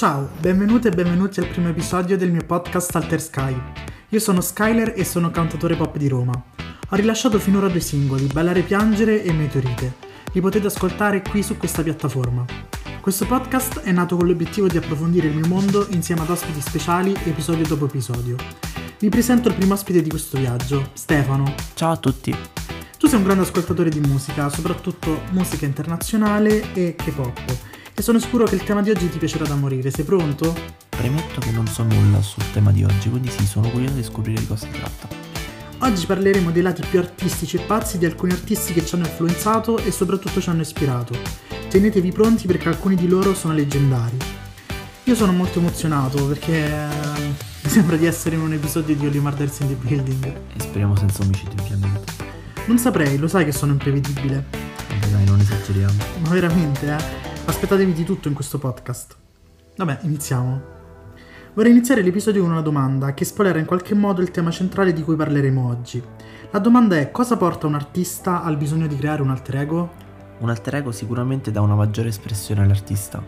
Ciao, benvenute e benvenuti al primo episodio del mio podcast Alter Sky. Io sono Skyler e sono cantatore pop di Roma. Ho rilasciato finora due singoli, Ballare Piangere e Meteorite. Li potete ascoltare qui su questa piattaforma. Questo podcast è nato con l'obiettivo di approfondire il mio mondo insieme ad ospiti speciali episodio dopo episodio. Vi presento il primo ospite di questo viaggio, Stefano. Ciao a tutti. Tu sei un grande ascoltatore di musica, soprattutto musica internazionale e K-pop e sono sicuro che il tema di oggi ti piacerà da morire. Sei pronto? Premetto che non so nulla sul tema di oggi, quindi sì, sono curioso di scoprire di cosa si tratta. Oggi parleremo dei lati più artistici e pazzi di alcuni artisti che ci hanno influenzato e soprattutto ci hanno ispirato. Tenetevi pronti perché alcuni di loro sono leggendari. Io sono molto emozionato perché eh, mi sembra di essere in un episodio di Only Murders in the Building. E speriamo senza omicidi, ovviamente. Non saprei, lo sai che sono imprevedibile. Dai, non esageriamo. Ma veramente, eh? Aspettatevi di tutto in questo podcast. Vabbè, iniziamo. Vorrei iniziare l'episodio con una domanda che spoilerà in qualche modo il tema centrale di cui parleremo oggi. La domanda è cosa porta un artista al bisogno di creare un alter ego? Un alter ego sicuramente dà una maggiore espressione all'artista.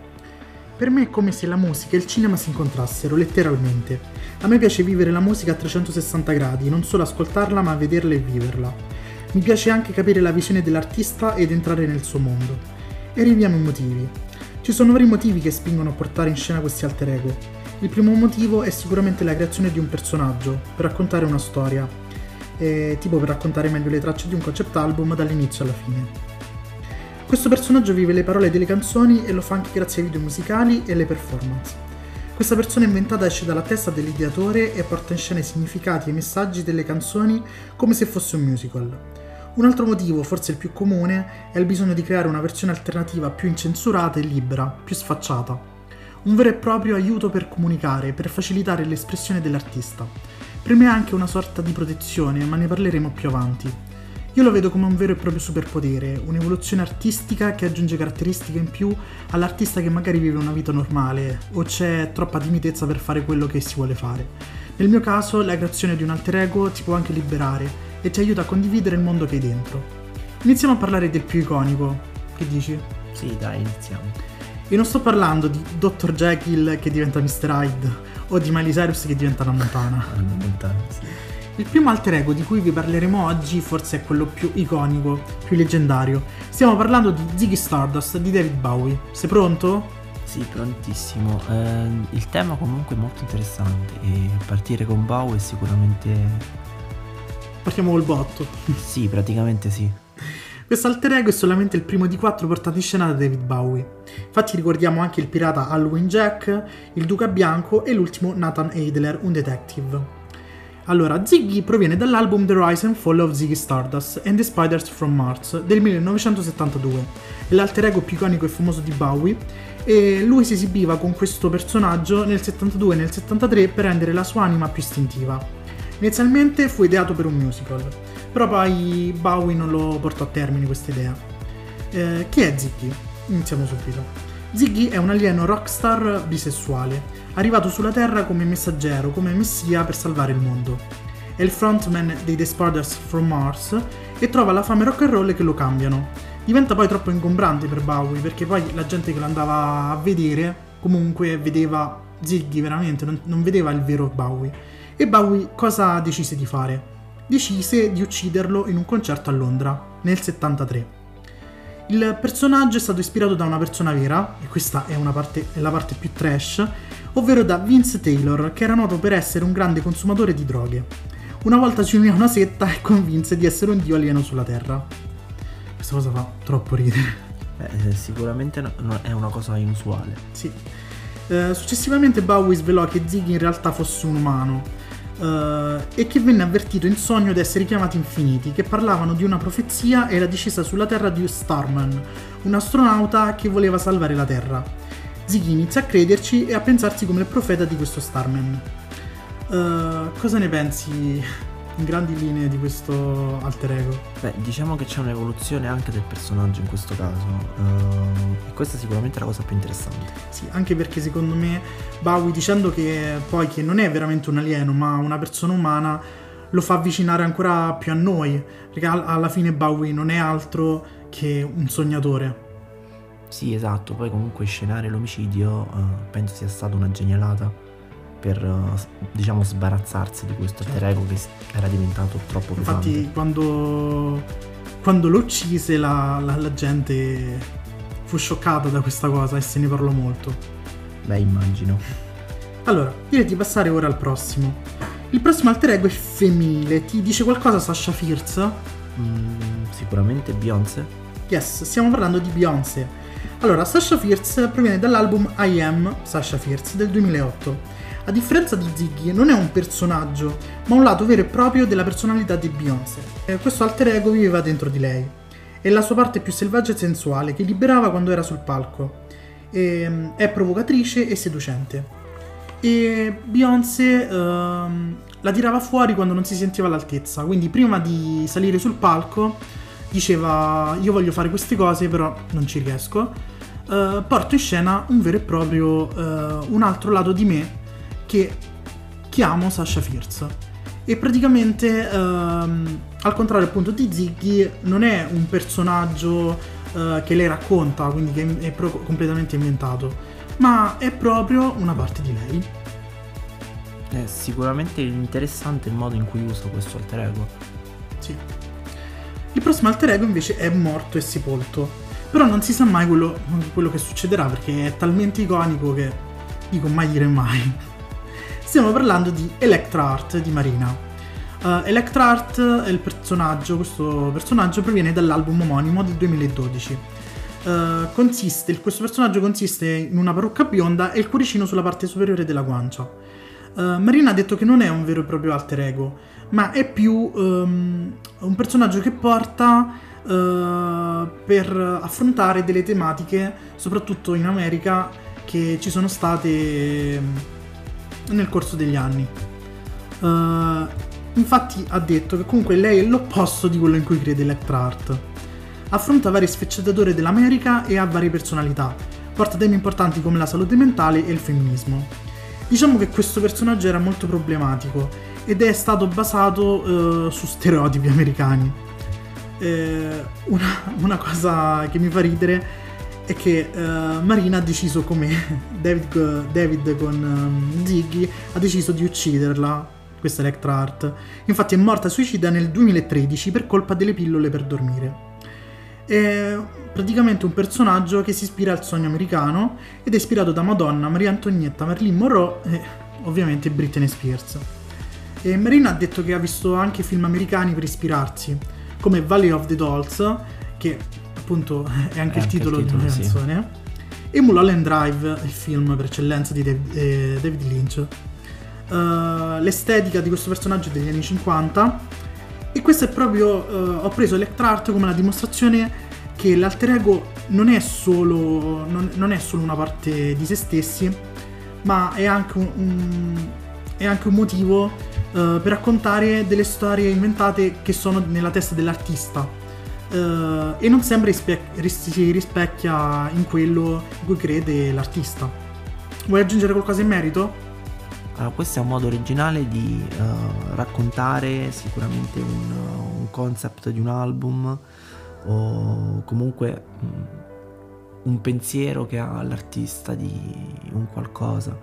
Per me è come se la musica e il cinema si incontrassero, letteralmente. A me piace vivere la musica a 360 gradi, non solo ascoltarla ma vederla e viverla. Mi piace anche capire la visione dell'artista ed entrare nel suo mondo. E arriviamo ai motivi. Ci sono vari motivi che spingono a portare in scena questi alter ego. Il primo motivo è sicuramente la creazione di un personaggio, per raccontare una storia, e, tipo per raccontare meglio le tracce di un concept album dall'inizio alla fine. Questo personaggio vive le parole delle canzoni e lo fa anche grazie ai video musicali e alle performance. Questa persona inventata esce dalla testa dell'ideatore e porta in scena i significati e i messaggi delle canzoni come se fosse un musical. Un altro motivo, forse il più comune, è il bisogno di creare una versione alternativa più incensurata e libera, più sfacciata. Un vero e proprio aiuto per comunicare, per facilitare l'espressione dell'artista. Per me è anche una sorta di protezione, ma ne parleremo più avanti. Io lo vedo come un vero e proprio superpotere, un'evoluzione artistica che aggiunge caratteristiche in più all'artista che magari vive una vita normale o c'è troppa timidezza per fare quello che si vuole fare. Nel mio caso la creazione di un alter ego ti può anche liberare e ti aiuta a condividere il mondo che hai dentro. Iniziamo a parlare del più iconico. Che dici? Sì, dai, iniziamo. E non sto parlando di Dr. Jekyll che diventa Mr. Hyde o di Miley Cyrus che diventa una montana. Una montana, sì. Il primo alter ego di cui vi parleremo oggi forse è quello più iconico, più leggendario. Stiamo parlando di Ziggy Stardust di David Bowie. Sei pronto? Sì, prontissimo. Eh, il tema comunque è molto interessante e partire con Bowie è sicuramente Partiamo col botto. Sì, praticamente sì. Questo alter ego è solamente il primo di quattro portati in scena da David Bowie. Infatti ricordiamo anche il pirata Halloween Jack, il duca bianco e l'ultimo Nathan Adler, un detective. Allora, Ziggy proviene dall'album The Rise and Fall of Ziggy Stardust and the Spiders from Mars del 1972. È l'alter ego più iconico e famoso di Bowie e lui si esibiva con questo personaggio nel 72 e nel 73 per rendere la sua anima più istintiva. Inizialmente fu ideato per un musical, però poi Bowie non lo portò a termine questa idea. Eh, chi è Ziggy? Iniziamo subito. Ziggy è un alieno rockstar bisessuale, arrivato sulla Terra come messaggero, come messia per salvare il mondo. È il frontman dei The Spiders from Mars e trova la fame rock and roll che lo cambiano. Diventa poi troppo ingombrante per Bowie perché poi la gente che lo andava a vedere comunque vedeva Ziggy veramente, non, non vedeva il vero Bowie e Bowie cosa decise di fare? Decise di ucciderlo in un concerto a Londra, nel 73. Il personaggio è stato ispirato da una persona vera, e questa è, parte, è la parte più trash, ovvero da Vince Taylor, che era noto per essere un grande consumatore di droghe. Una volta si unì a una setta e convinse di essere un dio alieno sulla Terra. Questa cosa fa troppo ridere. Beh, sicuramente è una cosa inusuale. Sì. Eh, successivamente Bowie svelò che Ziggy in realtà fosse un umano eh, e che venne avvertito in sogno di essere chiamati infiniti, che parlavano di una profezia e la discesa sulla Terra di Starman, un astronauta che voleva salvare la Terra. Ziggy inizia a crederci e a pensarsi come il profeta di questo Starman. Uh, cosa ne pensi in grandi linee di questo alter ego? Beh, diciamo che c'è un'evoluzione anche del personaggio in questo caso. Uh, e questa è sicuramente la cosa più interessante. Sì, anche perché secondo me Bowie dicendo che poi che non è veramente un alieno, ma una persona umana, lo fa avvicinare ancora più a noi. Perché alla fine Bowie non è altro che un sognatore. Sì, esatto, poi comunque scenare l'omicidio uh, penso sia stata una genialata per, uh, diciamo, sbarazzarsi di questo alter ego che era diventato troppo pesante. Infatti quando, quando lo uccise la, la, la gente fu scioccata da questa cosa e se ne parlò molto. Beh, immagino. Allora, direi di passare ora al prossimo. Il prossimo alter ego è femminile. Ti dice qualcosa Sasha Fierce? Mm, sicuramente Beyoncé. Yes, stiamo parlando di Beyoncé. Allora, Sasha Fierce proviene dall'album I Am Sasha Fierce del 2008. A differenza di Ziggy, non è un personaggio, ma un lato vero e proprio della personalità di Beyoncé. E questo alter ego viveva dentro di lei. È la sua parte più selvaggia e sensuale che liberava quando era sul palco. E, ehm, è provocatrice e seducente e Beyoncé ehm, la tirava fuori quando non si sentiva all'altezza, quindi prima di salire sul palco diceva io voglio fare queste cose però non ci riesco, eh, porto in scena un vero e proprio, eh, un altro lato di me che chiamo Sasha Fierce. E praticamente, ehm, al contrario appunto di Ziggy, non è un personaggio eh, che lei racconta, quindi che è pro- completamente inventato ma è proprio una parte di lei. È sicuramente interessante il modo in cui usa questo alter ego. Sì. Il prossimo alter ego invece è morto e sepolto. Però non si sa mai quello, quello che succederà perché è talmente iconico che dico mai dire mai. Stiamo parlando di Electra Art di Marina. Uh, Electra Art è il personaggio, questo personaggio proviene dall'album omonimo del 2012 Uh, consiste, questo personaggio consiste in una parrucca bionda e il cuoricino sulla parte superiore della guancia. Uh, Marina ha detto che non è un vero e proprio alter ego, ma è più um, un personaggio che porta per affrontare delle tematiche, soprattutto in America, che ci sono state nel corso degli anni. infatti ha detto che comunque lei è l'opposto di quello in cui crede Electra Art affronta varie sfaccettature dell'America e ha varie personalità. Porta temi importanti come la salute mentale e il femminismo. Diciamo che questo personaggio era molto problematico ed è stato basato eh, su stereotipi americani. Eh, una, una, cosa che mi fa ridere è che eh, Marina ha deciso come David, David con um, Ziggy ha deciso di ucciderla questa Electra Art. Infatti è morta suicida nel 2013 per colpa delle pillole per dormire. È praticamente un personaggio che si ispira al sogno americano ed è ispirato da Madonna, Maria Antonietta, Marilyn Monroe e ovviamente Britney Spears. E Marina ha detto che ha visto anche film americani per ispirarsi, come Valley of the Dolls, che appunto è anche è il titolo, di una canzone, sì. e Mulholland Drive, il film per eccellenza di David, eh, David Lynch. Uh, l'estetica di questo personaggio è degli anni 50 e questo è proprio, uh, ho preso Electra Art come la dimostrazione che l'alter ego non è solo, non, non è solo una parte di se stessi, ma è anche un, un, è anche un motivo uh, per raccontare delle storie inventate che sono nella testa dell'artista. Uh, e non sempre rispe- si rispecchia in quello in cui crede l'artista. Vuoi aggiungere qualcosa in merito? Allora, questo è un modo originale di uh, raccontare sicuramente un, un, concept di un album o comunque um, un pensiero che ha l'artista di un qualcosa.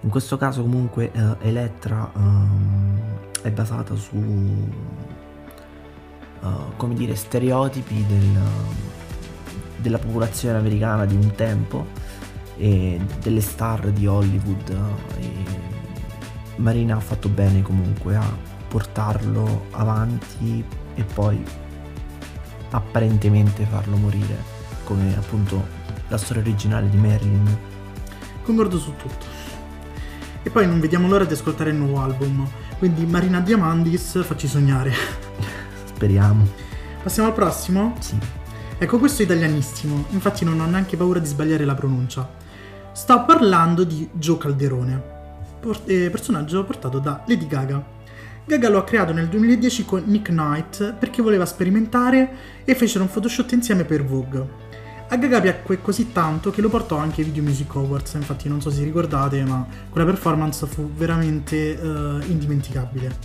In questo caso comunque uh, Elettra um, è basata su, uh, come dire, stereotipi del, della popolazione americana di un tempo e delle star di Hollywood e Marina ha fatto bene comunque a portarlo avanti e poi apparentemente farlo morire, come appunto la storia originale di Marilyn. Concordo su tutto. E poi non vediamo l'ora di ascoltare il nuovo album, quindi Marina Diamandis facci sognare. Speriamo. Passiamo al prossimo? Sì. Ecco, questo è italianissimo, infatti non ho neanche paura di sbagliare la pronuncia. Sto parlando di Joe Calderone eh, personaggio portato da Lady Gaga. Gaga lo ha creato nel 2010 con Nick Knight perché voleva sperimentare e fecero un photoshoot insieme per Vogue. A Gaga piacque così tanto che lo portò anche ai Video Music Awards, infatti non so se ricordate, ma quella performance fu veramente uh, indimenticabile.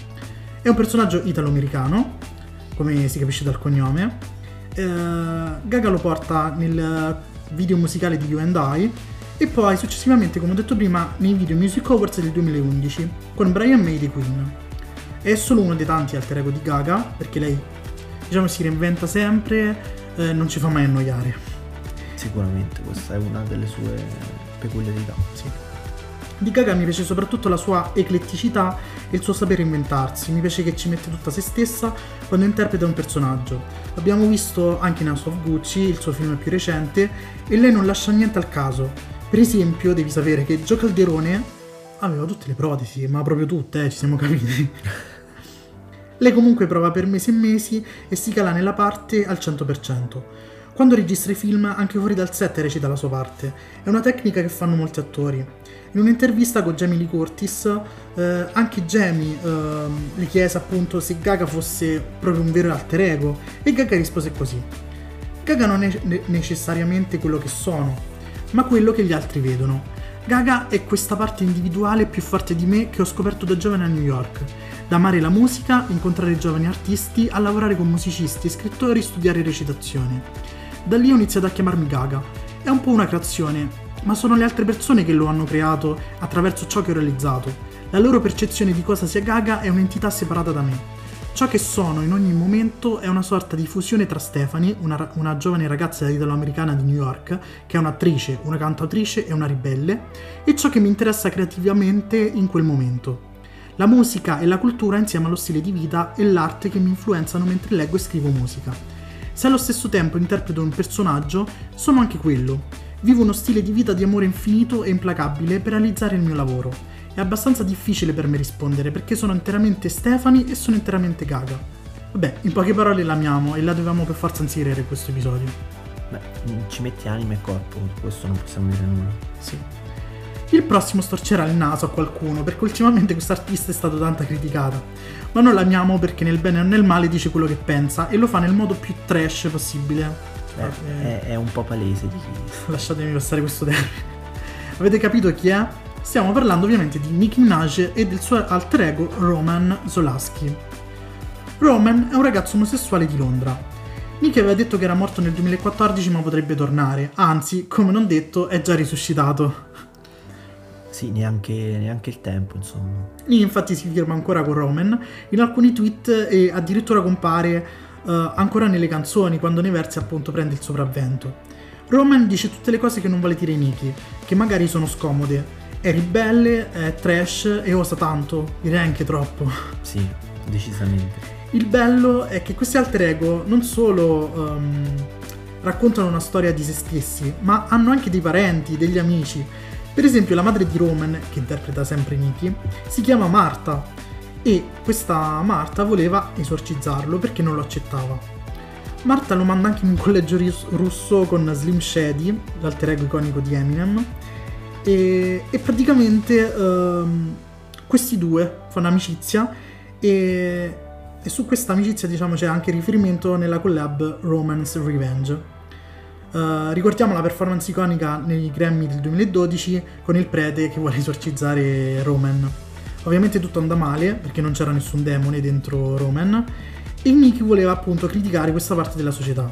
È un personaggio italo-americano, come si capisce dal cognome. Uh, Gaga lo porta nel video musicale di You and I, e poi successivamente, come ho detto prima, nei video Music Awards del 2011 con Brian May di Queen. È solo uno dei tanti alter ego di Gaga, perché lei diciamo si reinventa sempre, eh, non ci fa mai annoiare. Sicuramente, questa è una delle sue peculiarità. Sì. Di Gaga mi piace soprattutto la sua ecletticità e il suo sapere inventarsi, mi piace che ci mette tutta se stessa quando interpreta un personaggio. L'abbiamo visto anche in House of Gucci, il suo film più recente, e lei non lascia niente al caso. Per esempio, devi sapere che Gio Calderone aveva tutte le protesi, ma proprio tutte, eh, ci siamo capiti. lei comunque prova per mesi e mesi e si cala nella parte al 100%. Quando registra i film, anche fuori dal set recita la sua parte. È una tecnica che fanno molti attori. In un'intervista con Jamie Lee Curtis, eh, anche Jamie eh, le chiese appunto se Gaga fosse proprio un vero alter ego e Gaga rispose così. Gaga non è necessariamente quello che sono, ma quello che gli altri vedono. Gaga è questa parte individuale più forte di me che ho scoperto da giovane a New York. Da amare la musica, incontrare giovani artisti, a lavorare con musicisti scrittori, studiare recitazione. Da lì ho iniziato a chiamarmi Gaga. È un po' una creazione, ma sono le altre persone che lo hanno creato attraverso ciò che ho realizzato. La loro percezione di cosa sia Gaga è un'entità separata da me. Ciò che sono in ogni momento è una sorta di fusione tra Stephanie, una, una giovane ragazza italo-americana di New York, che è un'attrice, una cantautrice e una ribelle, e ciò che mi interessa creativamente in quel momento. La musica e la cultura insieme allo stile di vita e l'arte che mi influenzano mentre leggo e scrivo musica. Se allo stesso tempo interpreto un personaggio, sono anche quello. Vivo uno stile di vita di amore infinito e implacabile per realizzare il mio lavoro. È abbastanza difficile per me rispondere perché sono interamente Stefani e sono interamente Gaga. Vabbè, in poche parole l'amiamo e la dovevamo per forza inserire in questo episodio. Beh, ci metti anima e corpo, questo non possiamo dire nulla. Sì. Il prossimo storcerà il naso a qualcuno perché ultimamente quest'artista è stato tanto criticata. Ma noi l'amiamo perché nel bene o nel male dice quello che pensa e lo fa nel modo più trash possibile. Eh, è, è, un po' palese di chi. Lasciatemi passare questo termine. Avete capito chi è? Stiamo parlando ovviamente di Nicki Minaj e del suo alter ego Roman Zolaski. Roman è un ragazzo omosessuale di Londra. Nicki aveva detto che era morto nel 2014 ma potrebbe tornare, anzi, come non detto, è già risuscitato. Sì, neanche, neanche il tempo, insomma. Nicki infatti si firma ancora con Roman, in alcuni tweet e addirittura compare uh, ancora nelle canzoni, quando nei versi appunto prende il sopravvento. Roman dice tutte le cose che non vuole dire Nikki, che magari sono scomode. È ribelle, è trash e osa tanto, direi anche troppo. Sì, decisamente. Il bello è che questi alter ego non solo um, raccontano una storia di se stessi, ma hanno anche dei parenti, degli amici. Per esempio la madre di Roman, che interpreta sempre Nikki, si chiama Marta e questa Marta voleva esorcizzarlo perché non lo accettava. Marta lo manda anche in un collegio russo con Slim Shady, l'alter ego iconico di Eminem, e, e praticamente um, questi due fanno amicizia e, e, su questa amicizia diciamo c'è anche riferimento nella collab Romance Revenge. Uh, ricordiamo la performance iconica nei Grammy del 2012 con il prete che vuole esorcizzare Roman. Ovviamente tutto andava male perché non c'era nessun demone dentro Roman e Nicky voleva appunto criticare questa parte della società.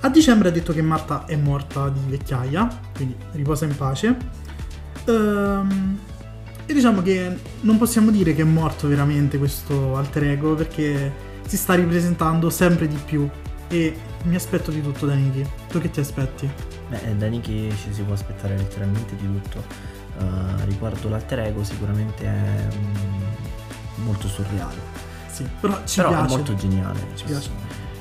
A dicembre ha detto che Marta è morta di vecchiaia, quindi riposa in pace. Ehm, e diciamo che non possiamo dire che è morto veramente questo alter ego perché si sta ripresentando sempre di più e mi aspetto di tutto da Nicky. Tu che ti aspetti? Beh, da Nicky ci si può aspettare letteralmente di tutto uh, riguardo l'alter ego sicuramente è um, molto surreale. Sì, però ci però piace. è molto geniale. Ci piace.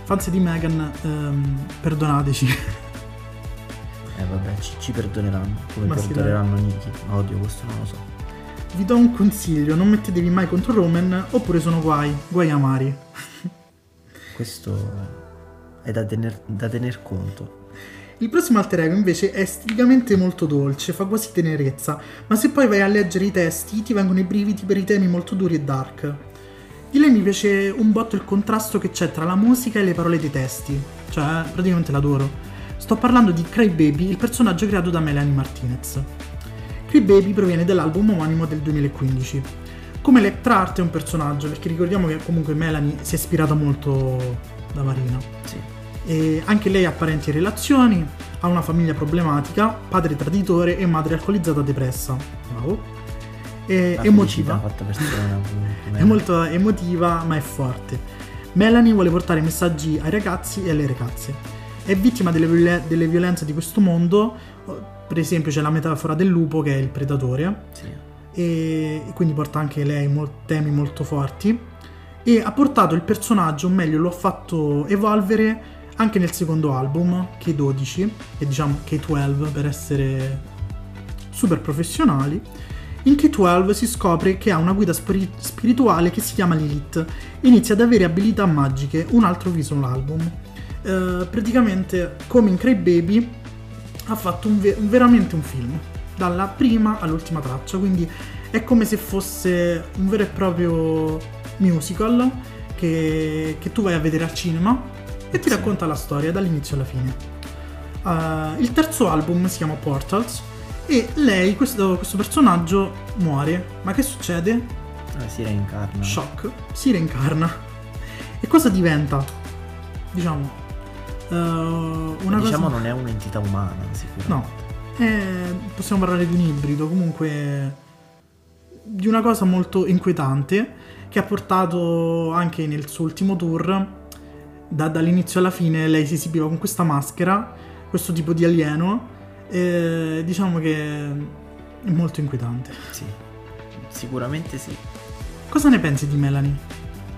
Fans di Megan, um, perdonateci. Eh vabbè, ci, ci perdoneranno. Come Ma perdoneranno sì, Nicky. Odio, questo non lo so. Vi do un consiglio, non mettetevi mai contro Roman oppure sono guai, guai amari. questo è da tener, da tener conto. Il prossimo alter ego invece è esteticamente molto dolce, fa quasi tenerezza, ma se poi vai a leggere i testi ti vengono i brividi per i temi molto duri e dark. Di lei mi piace un botto il contrasto che c'è tra la musica e le parole dei testi, cioè praticamente l'adoro. Sto parlando di Cry Baby, il personaggio creato da Melanie Martinez. Cry Baby proviene dall'album omonimo del 2015. Come Electra Art è un personaggio, perché ricordiamo che comunque Melanie si è ispirata molto da Marina. Sì. E anche lei ha parenti e relazioni, ha una famiglia problematica, padre traditore e madre alcolizzata depressa. Wow. La emotiva. persona. È molto emotiva, ma è forte. Melanie vuole portare messaggi ai ragazzi e alle ragazze. È vittima delle, viol- delle violenze di questo mondo. Per esempio, c'è la metafora del lupo che è il predatore, Sì. e quindi porta anche lei mol- temi molto forti. E ha portato il personaggio, o meglio, lo ha fatto evolvere anche nel secondo album, K12, e diciamo K12 per essere super professionali. In K12 si scopre che ha una guida spiri- spirituale che si chiama Lilith e inizia ad avere abilità magiche, un altro visual album. Eh, praticamente, come in Cry Baby, ha fatto un ve- veramente un film, dalla prima all'ultima traccia, quindi è come se fosse un vero e proprio musical che, che tu vai a vedere al cinema e ti racconta la storia dall'inizio alla fine. Uh, il terzo album si chiama Portals e lei, questo, questo personaggio, muore. Ma che succede? Eh, si reincarna. Shock, si reincarna. E cosa diventa? Diciamo, uh, una diciamo cosa... non è un'entità umana, sicuramente. No, eh, possiamo parlare di un ibrido, comunque di una cosa molto inquietante che ha portato anche nel suo ultimo tour, da- dall'inizio alla fine, lei si esibiva con questa maschera, questo tipo di alieno, e diciamo che è molto inquietante. Sì. Sicuramente sì. Cosa ne pensi di Melanie?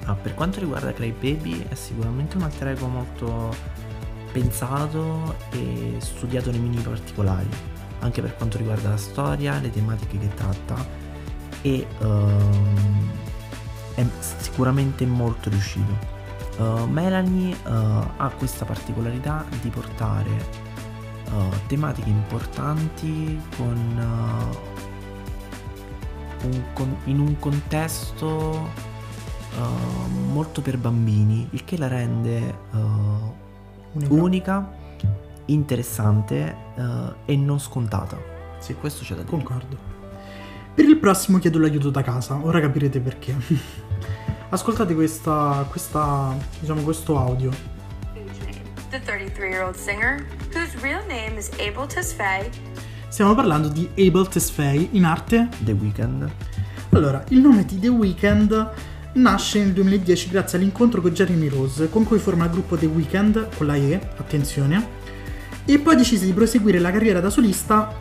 Ah, per quanto riguarda Cry Baby è sicuramente un alter ego molto pensato e studiato nei minimi particolari, anche per quanto riguarda la storia, le tematiche che tratta e ehm, è sicuramente molto riuscito. Uh, Melanie uh, ha questa particolarità di portare uh, tematiche importanti con, un con- in un contesto molto per bambini, il che la rende Unica? unica, interessante e non scontata. Sì, Questo c'è da dire. Concordo. Per il prossimo chiedo l'aiuto da casa, ora capirete perché. Ascoltate questa, questa, diciamo, questo audio. The 33 year old singer, whose real name is Abel Tesfaye, Stiamo parlando di Abel Tesfaye, in arte The Weeknd. Allora, il nome di The Weeknd nasce nel 2010 grazie all'incontro con Jeremy Rose, con cui forma il gruppo The Weeknd, con la E, attenzione, e poi decise di proseguire la carriera da solista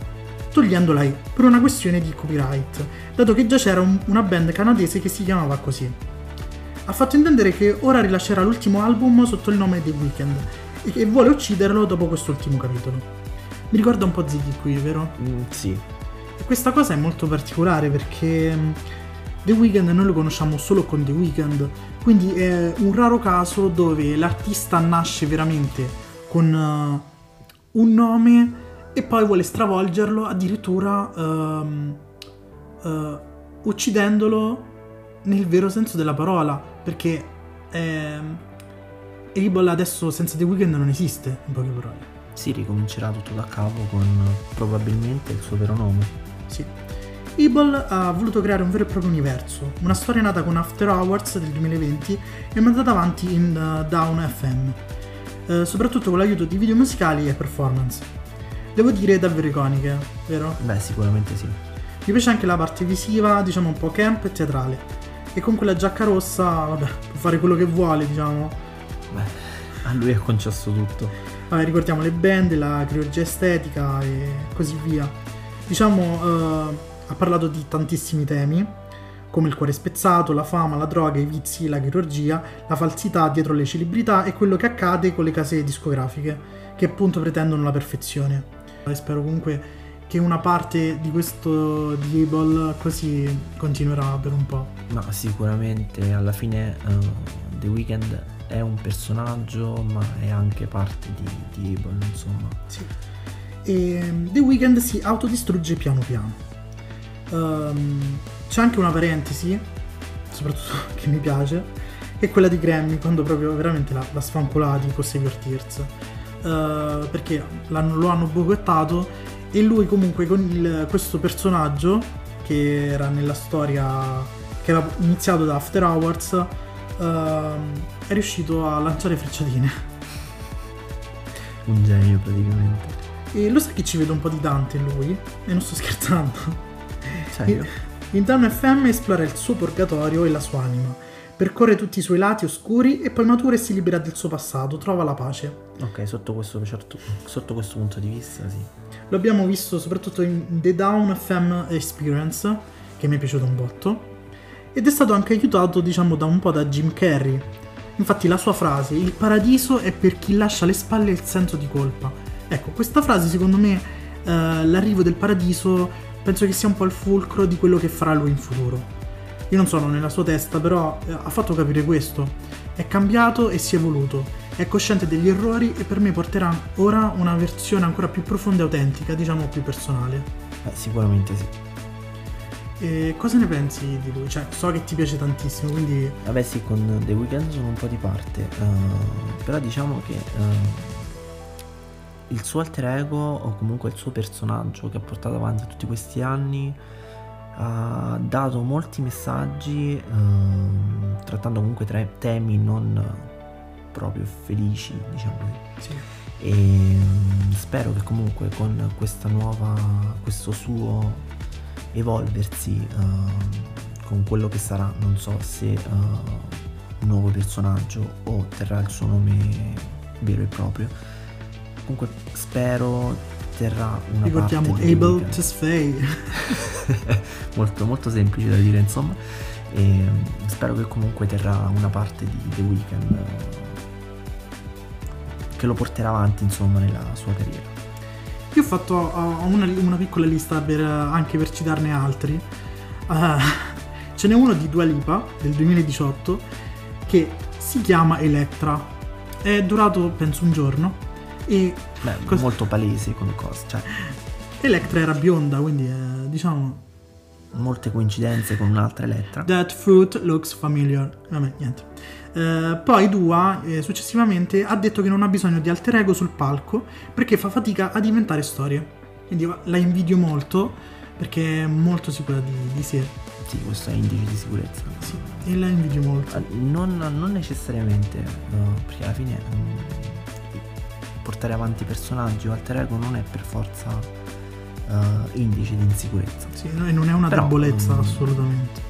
togliendo la E, per una questione di copyright, dato che già c'era un- una band canadese che si chiamava così. Ha fatto intendere che ora rilascerà l'ultimo album sotto il nome The Weeknd e che vuole ucciderlo dopo quest'ultimo capitolo. Mi ricorda un po' Ziggy qui, vero? Mm, sì, E questa cosa è molto particolare perché mh, The Weeknd noi lo conosciamo solo con The Weeknd, quindi è un raro caso dove l'artista nasce veramente con eh, un nome e poi vuole stravolgerlo addirittura ehm, eh, uccidendolo nel vero senso della parola, perché ehm, Abel adesso senza The Weeknd non esiste, in poche parole. si ricomincerà tutto da capo con probabilmente il suo vero nome. Sì. Abel ha voluto creare un vero e proprio universo, una storia nata con After Hours del 2020 e mandata avanti in uh, Down FM, eh, soprattutto con l'aiuto di video musicali e performance. Devo dire davvero iconiche, vero? Beh, sicuramente sì. Mi piace anche la parte visiva, diciamo un po' camp e teatrale. E con quella giacca rossa, vabbè, può fare quello che vuole, diciamo. Beh, a lui è concesso tutto. Vabbè, ricordiamo le band, la chirurgia estetica e così via. Diciamo, eh, ha parlato di tantissimi temi, come il cuore spezzato, la fama, la droga, i vizi, la chirurgia, la falsità dietro le celebrità e quello che accade con le case discografiche, che appunto pretendono la perfezione. E spero comunque che una parte di questo di così continuerà per un po'. Ma sicuramente alla fine eh, The Weeknd è un personaggio, ma è anche parte di, di insomma. Sì. E The Weeknd si autodistrugge piano piano. Ehm, c'è anche una parentesi, soprattutto che mi piace, che è quella di Grammy, quando proprio veramente la, la sfancolati con Save Your Tears. Eh, perché l'hanno- lo hanno boicottato e lui comunque con il- questo personaggio, che era nella storia, che era iniziato da After Hours, ehm, è riuscito a lanciare frecciatine. Un genio praticamente. E lo sai che ci vedo un po' di Dante in lui? E non sto scherzando. Serio? In Down FM esplora il suo purgatorio e la sua anima. Percorre tutti i suoi lati oscuri e poi matura e si libera del suo passato, trova la pace. Ok, sotto questo, certo- sotto questo punto di vista, sì. Lo abbiamo visto soprattutto in The Down FM Experience, che mi è piaciuto un botto, ed è stato anche aiutato, diciamo, da un po' da Jim Carrey. Infatti la sua frase, il paradiso è per chi lascia alle spalle il senso di colpa. Ecco, questa frase secondo me, eh, l'arrivo del paradiso, penso che sia un po' il fulcro di quello che farà lui in futuro. Io non sono nella sua testa, però eh, ha fatto capire questo. È cambiato e si è evoluto. È cosciente degli errori e per me porterà ora una versione ancora più profonda e autentica, diciamo più personale. Beh, sicuramente sì. E cosa ne pensi di lui? Cioè, so che ti piace tantissimo, quindi Vabbè sì, con The Weeknd sono un po' di parte, eh, però diciamo che eh, il suo alter ego o comunque il suo personaggio che ha portato avanti tutti questi anni ha dato molti messaggi ehm, trattando comunque tre temi non proprio felici, diciamo così. sì. E mm, spero che comunque con questa nuova, questo suo evolversi eh, con quello che sarà, non so se eh, un nuovo personaggio o terrà il suo nome vero e proprio. Comunque spero terrà una ricordiamo parte di The Able to Sway. molto molto semplice da dire insomma e mm, spero che comunque terrà una parte di The Weeknd eh, che lo porterà avanti insomma nella sua carriera Io ho fatto uh, una, una piccola lista per, uh, anche per citarne altri. Uh, ce n'è uno di Dua Lipa del 2018 che si chiama Electra. È durato penso un giorno e Beh, Cos- molto palese come cosa cioè Electra era bionda, quindi eh, diciamo molte coincidenze con un'altra Elettra That fruit looks familiar. Vabbè, niente. Eh, poi Dua eh, successivamente ha detto che non ha bisogno di alter ego sul palco perché fa fatica a diventare storie. Quindi la invidio molto perché è molto sicura di, di sé. sì questo è indice di sicurezza Sì, e la invidio molto. Non, non necessariamente eh, perché alla fine mm, portare avanti personaggi o alter ego non è per forza eh, indice di insicurezza Sì, no, non è una Però, debolezza mm, assolutamente.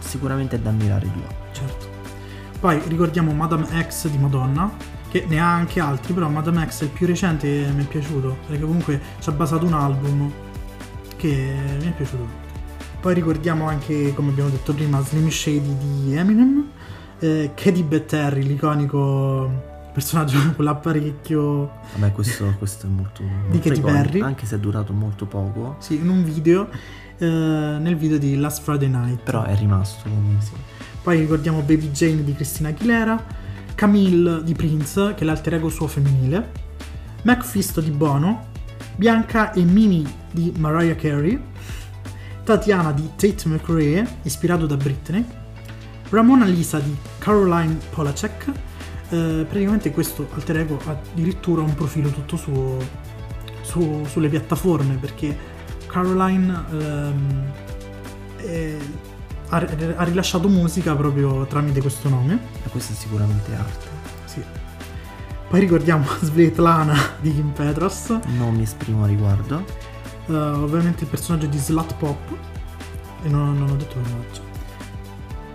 sicuramente è da ammirare Dua Certo. Poi ricordiamo Madame X di Madonna, che ne ha anche altri, però Madame X è il più recente e mi è piaciuto, perché comunque ci ha basato un album che mi è piaciuto. Poi ricordiamo anche, come abbiamo detto prima, Slim Shady di Eminem, eh, Katy Betterry, l'iconico personaggio con l'apparecchio, Vabbè, questo, questo è molto, molto Katy Perry. anche se è durato molto poco, sì, in un video, eh, nel video di Last Friday Night. però è rimasto comunque. Poi ricordiamo Baby Jane di Christina Aguilera, Camille di Prince, che è l'alter ego suo femminile, Macfisto di Bono, Bianca e Mimi di Mariah Carey, Tatiana di Tate McRae, ispirato da Britney, Ramona Lisa di Caroline Polacek, eh, praticamente questo alter ego ha addirittura un profilo tutto suo su- sulle piattaforme perché Caroline ehm, è- ha, ha rilasciato musica proprio tramite questo nome. E questo è sicuramente arte. Sì. Poi ricordiamo Svetlana di Kim Petras, Non mi esprimo a riguardo. eh, ovviamente il personaggio di Slut Pop, e non, non ho detto personaggio.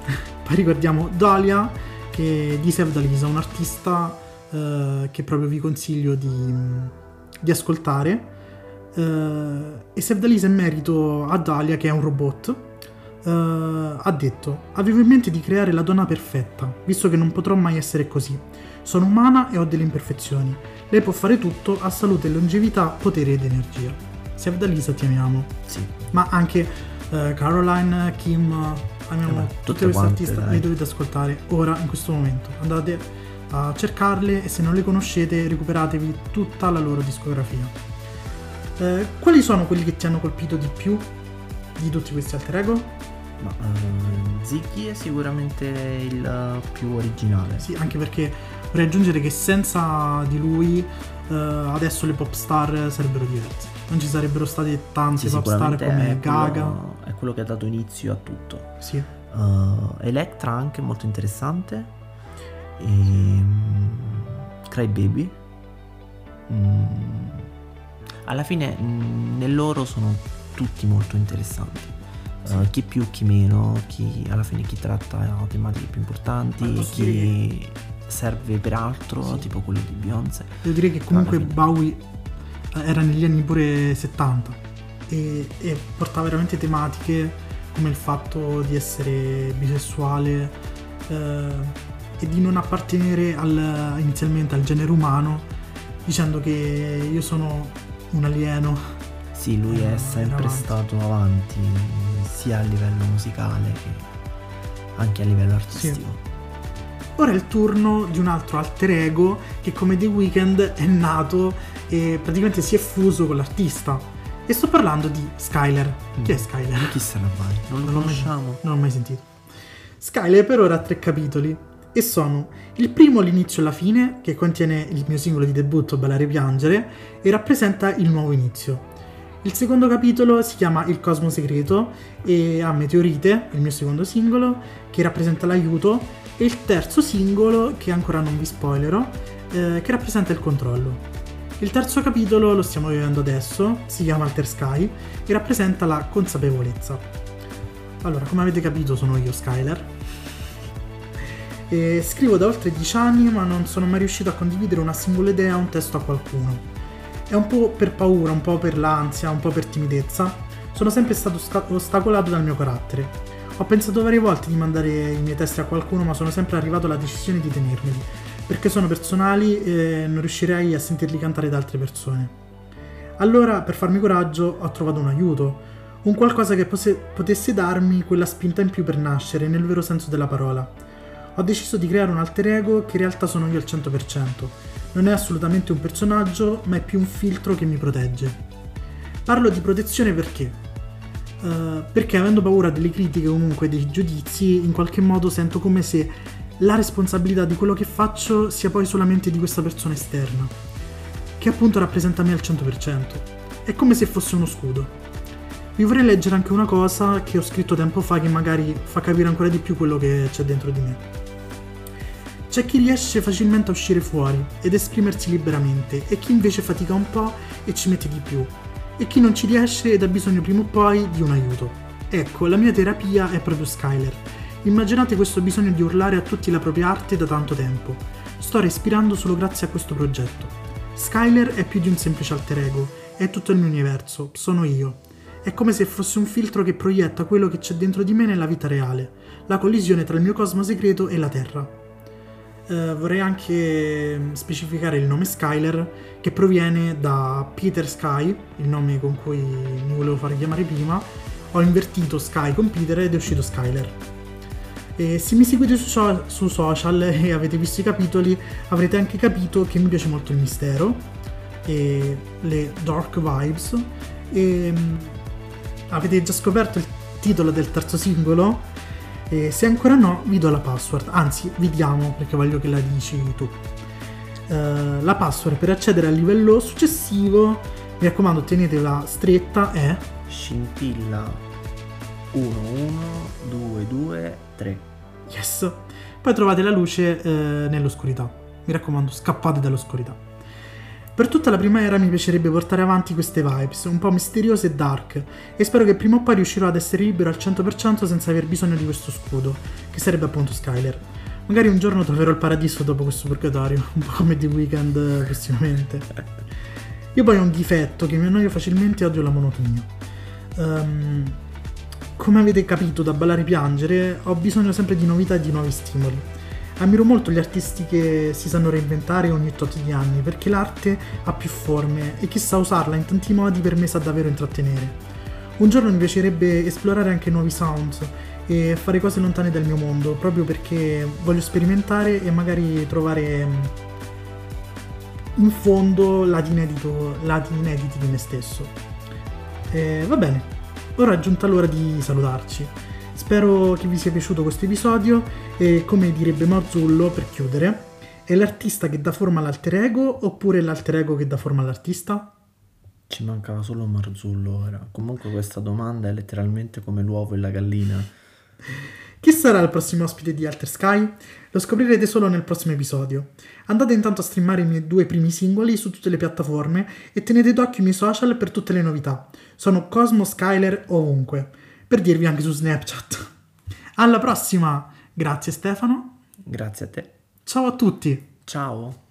Poi ricordiamo Dalia che di Sevdalisa, un artista eh, che proprio vi consiglio di, di ascoltare. Eh, e Sevdalisa in merito a Dalia, che è un robot, eh, ha detto: Avevo in mente di creare la donna perfetta, visto che non potrò mai essere così. Sono umana e ho delle imperfezioni. Lei può fare tutto, ha salute, longevità, potere ed energia. Sevdalisa ti amiamo. Sì, Ma anche eh, Caroline, Kim, amiamo tutte queste artiste, dai. le dovete ascoltare ora, in questo momento. Andate a cercarle e se non le conoscete recuperatevi tutta la loro discografia. Eh, quali sono quelli che ti hanno colpito di più di tutti questi alter ego? ma eh, Ziggy è sicuramente il più originale. Sì, anche perché vorrei aggiungere che senza di lui eh, adesso le pop star sarebbero diverse. Non ci sarebbero state tante Sì, pop star sicuramente come Gaga. quello, è quello che ha dato inizio a tutto. Sì. Uh, Electra anche molto interessante. E mm, Cry Baby. mm, alla fine mm, nel loro sono tutti molto interessanti. Uh, chi più, chi meno, chi alla fine chi tratta tematiche più importanti, chi serve per altro, Sì. tipo quello di Beyoncé. Devo dire che comunque. Bowie eh, era negli anni pure 70 e, e portava veramente tematiche come il fatto di essere bisessuale eh, e di non appartenere al- inizialmente al genere umano dicendo che io sono un alieno. Sì, lui Eh, è sempre avanti. stato avanti, sia a livello musicale che anche a livello artistico. Ora è il turno di un altro alter ego che come The Weeknd è nato e praticamente si è fuso con l'artista. E sto parlando di Skyler. Chi è Skyler? Chi sarà mai? Non lo conosciamo. Non l'ho mai sentito. Skyler per ora ha tre capitoli e sono il primo l'inizio e la fine, che contiene il mio singolo di debutto Ballare e Piangere e rappresenta il nuovo inizio. Il secondo capitolo si chiama Il Cosmo Segreto e ha Meteorite, il mio secondo singolo, che rappresenta l'aiuto, e il terzo singolo, che ancora non vi spoilerò, eh, che rappresenta il controllo. Il terzo capitolo lo stiamo vivendo adesso, si chiama Alter Sky e rappresenta la consapevolezza. Allora, come avete capito sono io Skyler. E scrivo da oltre 10 anni ma non sono mai riuscito a condividere una singola idea o un testo a qualcuno. È un po' per paura, un po' per l'ansia, un po' per timidezza. Sono sempre stato ostacolato dal mio carattere. Ho pensato varie volte di mandare i miei testi a qualcuno ma sono sempre arrivato alla decisione di tenermeli, perché sono personali e non riuscirei a sentirli cantare da altre persone. Allora, per farmi coraggio, ho trovato un aiuto, un qualcosa che posse- potesse darmi quella spinta in più per nascere, nel vero senso della parola. Ho deciso di creare un alter ego che in realtà sono io al 100%. Non è assolutamente un personaggio, ma è più un filtro che mi protegge. Parlo di protezione perché? Eh, perché avendo paura delle critiche o comunque dei giudizi, in qualche modo sento come se la responsabilità di quello che faccio sia poi solamente di questa persona esterna, che appunto rappresenta me al 100%. È come se fosse uno scudo. Vi vorrei leggere anche una cosa che ho scritto tempo fa che magari fa capire ancora di più quello che c'è dentro di me. C'è chi riesce facilmente a uscire fuori ed esprimersi liberamente e chi invece fatica un po' e ci mette di più e chi non ci riesce ed ha bisogno prima o poi di un aiuto. Ecco, la mia terapia è proprio Skyler. Immaginate questo bisogno di urlare a tutti la propria arte da tanto tempo. Sto respirando solo grazie a questo progetto. Skyler è più di un semplice alter ego, è tutto il mio universo, sono io. È come se fosse un filtro che proietta quello che c'è dentro di me nella vita reale, la collisione tra il mio cosmo segreto e la Terra. Eh, vorrei anche mm, specificare il nome Skyler che proviene da Peter Sky, il nome con cui mi volevo fare chiamare prima. Ho invertito Sky con Peter ed è uscito Skyler. E se mi seguite su, so- su social e avete visto i capitoli, avrete anche capito che mi piace molto il mistero e le dark vibes. E mm, avete già scoperto il titolo del terzo singolo? E se ancora no, vi do la password. Anzi, vi diamo perché voglio che la dici tu. Eh, la password per accedere al livello successivo, mi raccomando, tenetela stretta, è Scintilla 1 1 2 2 3. yes. Poi trovate la luce eh, nell'oscurità. Mi raccomando, scappate dall'oscurità. Per tutta la prima era mi piacerebbe portare avanti queste vibes, un po' misteriose e dark, e spero che prima o poi riuscirò ad essere libero al 100% senza aver bisogno di questo scudo, che sarebbe appunto Skyler. Magari un giorno troverò il paradiso dopo questo purgatorio, un po' come The Weeknd eh, prossimamente. Io poi ho un difetto che mi annoio facilmente e odio la monotonia. Ehm, come avete capito da ballare e piangere, ho bisogno sempre di novità e di nuovi stimoli. Ammiro molto gli artisti che si sanno reinventare ogni tot di anni, perché l'arte ha più forme e chi sa usarla in tanti modi per me sa davvero intrattenere. Un giorno mi piacerebbe esplorare anche nuovi sounds e fare cose lontane dal mio mondo, proprio perché voglio sperimentare e magari trovare in fondo lati, inediti di me stesso. E va bene, ora è giunta l'ora di salutarci. Spero che vi sia piaciuto questo episodio e come direbbe Marzullo per chiudere, è l'artista che dà forma all'alter ego oppure l'alter ego che dà forma all'artista? Ci mancava solo Marzullo ora. Comunque questa domanda è letteralmente come l'uovo e la gallina. Chi sarà il prossimo ospite di Alter Sky? Lo scoprirete solo nel prossimo episodio. Andate intanto a streamare i miei due primi singoli su tutte le piattaforme e tenete d'occhio i miei social per tutte le novità. Sono Cosmo Skyler ovunque, per dirvi anche su Snapchat. Alla prossima! Grazie Stefano. Grazie a te. Ciao a tutti. Ciao.